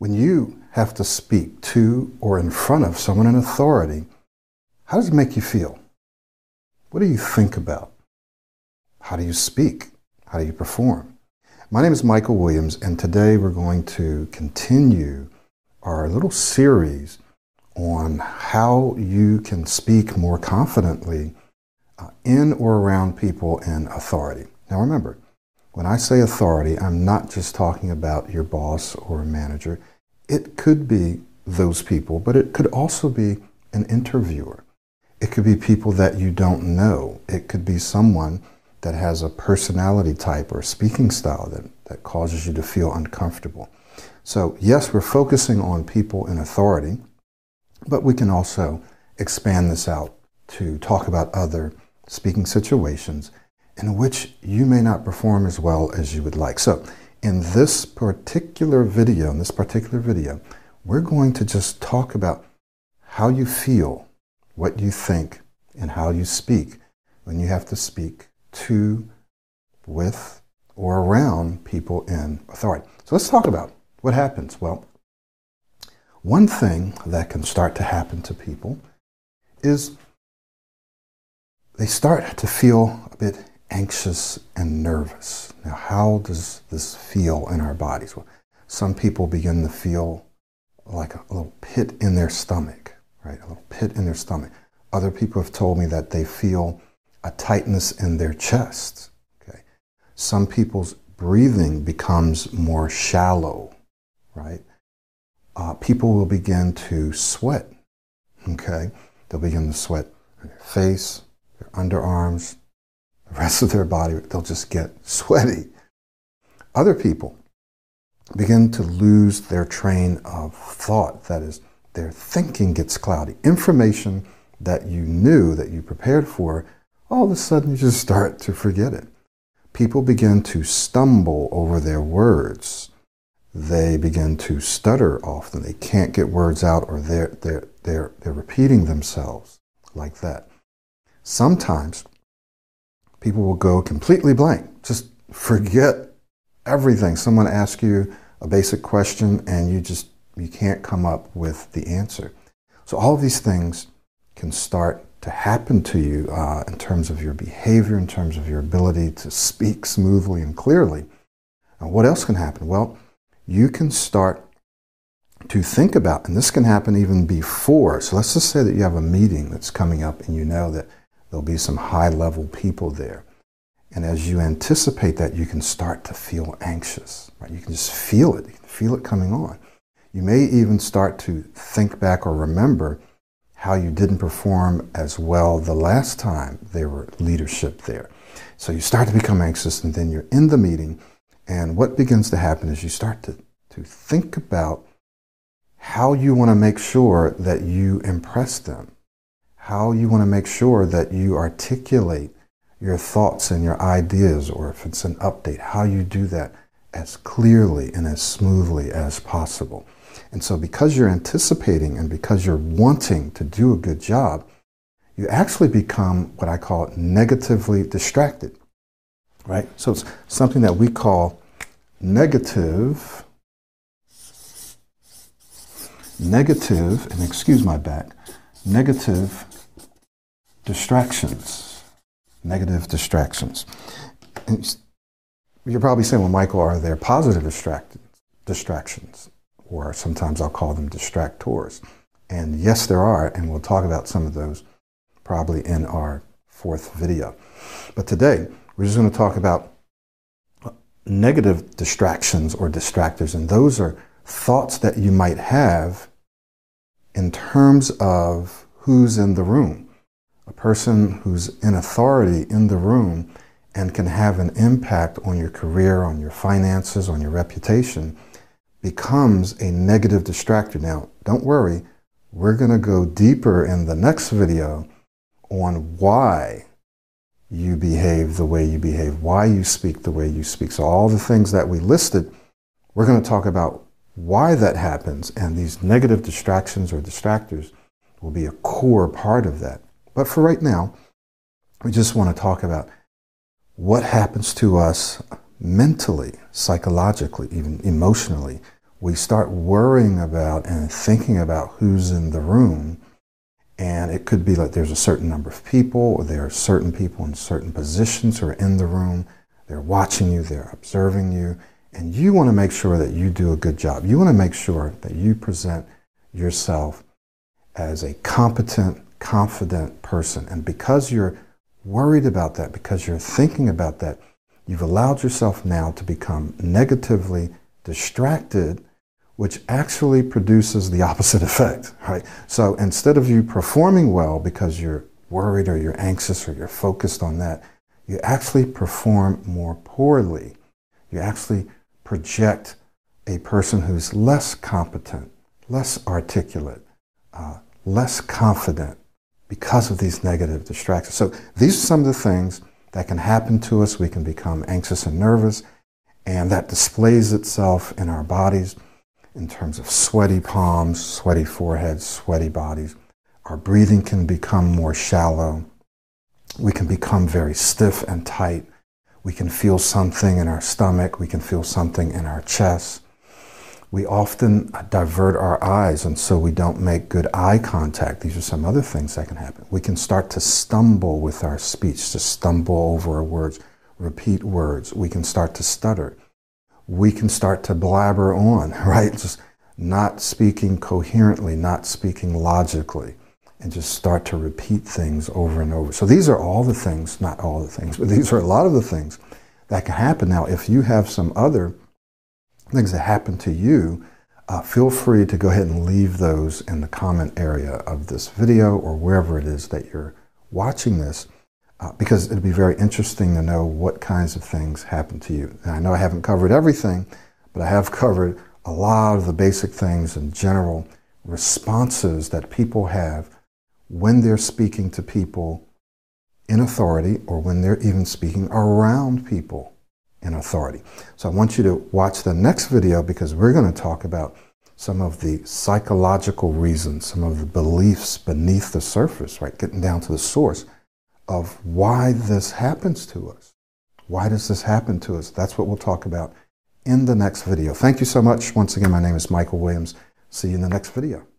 When you have to speak to or in front of someone in authority, how does it make you feel? What do you think about? How do you speak? How do you perform? My name is Michael Williams, and today we're going to continue our little series on how you can speak more confidently uh, in or around people in authority. Now remember, when I say authority, I'm not just talking about your boss or a manager. It could be those people, but it could also be an interviewer. It could be people that you don't know. It could be someone that has a personality type or speaking style that, that causes you to feel uncomfortable. So, yes, we're focusing on people in authority, but we can also expand this out to talk about other speaking situations in which you may not perform as well as you would like. So, in this particular video, in this particular video, we're going to just talk about how you feel, what you think, and how you speak when you have to speak to, with, or around people in authority. So let's talk about what happens. Well, one thing that can start to happen to people is they start to feel a bit anxious and nervous. Now, how does this feel in our bodies? Well, some people begin to feel like a little pit in their stomach, right? A little pit in their stomach. Other people have told me that they feel a tightness in their chest. Okay. Some people's breathing becomes more shallow, right? Uh, people will begin to sweat. Okay. They'll begin to sweat on their face, their underarms, the rest of their body. They'll just get sweaty. Other people begin to lose their train of thought. That is, their thinking gets cloudy. Information that you knew, that you prepared for, all of a sudden you just start to forget it. People begin to stumble over their words. They begin to stutter often. They can't get words out or they're, they're, they're, they're repeating themselves like that. Sometimes people will go completely blank, just forget everything. Someone asks you a basic question and you just you can't come up with the answer. So all of these things can start to happen to you uh, in terms of your behavior, in terms of your ability to speak smoothly and clearly. what else can happen? Well, you can start to think about, and this can happen even before. So let's just say that you have a meeting that's coming up and you know that there'll be some high level people there. And as you anticipate that, you can start to feel anxious, right? You can just feel it, feel it coming on. You may even start to think back or remember how you didn't perform as well the last time there were leadership there. So you start to become anxious and then you're in the meeting and what begins to happen is you start to, to think about how you want to make sure that you impress them, how you want to make sure that you articulate your thoughts and your ideas, or if it's an update, how you do that as clearly and as smoothly as possible. And so, because you're anticipating and because you're wanting to do a good job, you actually become what I call negatively distracted, right? So, it's something that we call negative, negative, and excuse my back, negative distractions. Negative distractions. And you're probably saying, well, Michael, are there positive distractions? or sometimes I'll call them distractors. And yes, there are, and we'll talk about some of those probably in our fourth video. But today, we're just going to talk about uh, negative distractions or distractors, and those are thoughts that you might have in terms of who's in the room. A person who's in authority in the room and can have an impact on your career, on your finances, on your reputation becomes a negative distractor. Now, don't worry, we're going to go deeper in the next video on why you behave the way you behave, why you speak the way you speak. So, all the things that we listed, we're going to talk about why that happens, and these negative distractions or distractors will be a core part of that. But for right now, we just want to talk about what happens to us mentally, psychologically, even emotionally, we start worrying about and thinking about who's in the room. And it could be like there's a certain number of people, or there are certain people in certain positions who are in the room. They're watching you, they're observing you, and you want to make sure that you do a good job. You want to make sure that you present yourself as a competent, confident person. And because you're worried about that, because you're thinking about that, you've allowed yourself now to become negatively distracted, which actually produces the opposite effect, right? So instead of you performing well because you're worried or you're anxious or you're focused on that, you actually perform more poorly. You actually project a person who's less competent, less articulate, uh, less confident because of these negative distractions. So these are some of the things that can happen to us. We can become anxious and nervous, and that displays itself in our bodies in terms of sweaty palms, sweaty foreheads, sweaty bodies. Our breathing can become more shallow. We can become very stiff and tight. We can feel something in our stomach. We can feel something in our chest. We often divert our eyes, and so we don't make good eye contact. These are some other things that can happen. We can start to stumble with our speech, to stumble over our words, repeat words. We can start to stutter. We can start to blabber on, right? Just not speaking coherently, not speaking logically, and just start to repeat things over and over. So these are all the things, not all the things, but these are a lot of the things that can happen. Now, if you have some other things that happen to you, uh, feel free to go ahead and leave those in the comment area of this video or wherever it is that you're watching this, uh, because it'd be very interesting to know what kinds of things happen to you. And I know I haven't covered everything, but I have covered a lot of the basic things and general responses that people have when they're speaking to people in authority or when they're even speaking around people in authority. So I want you to watch the next video because we're going to talk about some of the psychological reasons, some of the beliefs beneath the surface, right? Getting down to the source of why this happens to us. Why does this happen to us? That's what we'll talk about in the next video. Thank you so much. Once again, my name is Michael Williams. See you in the next video.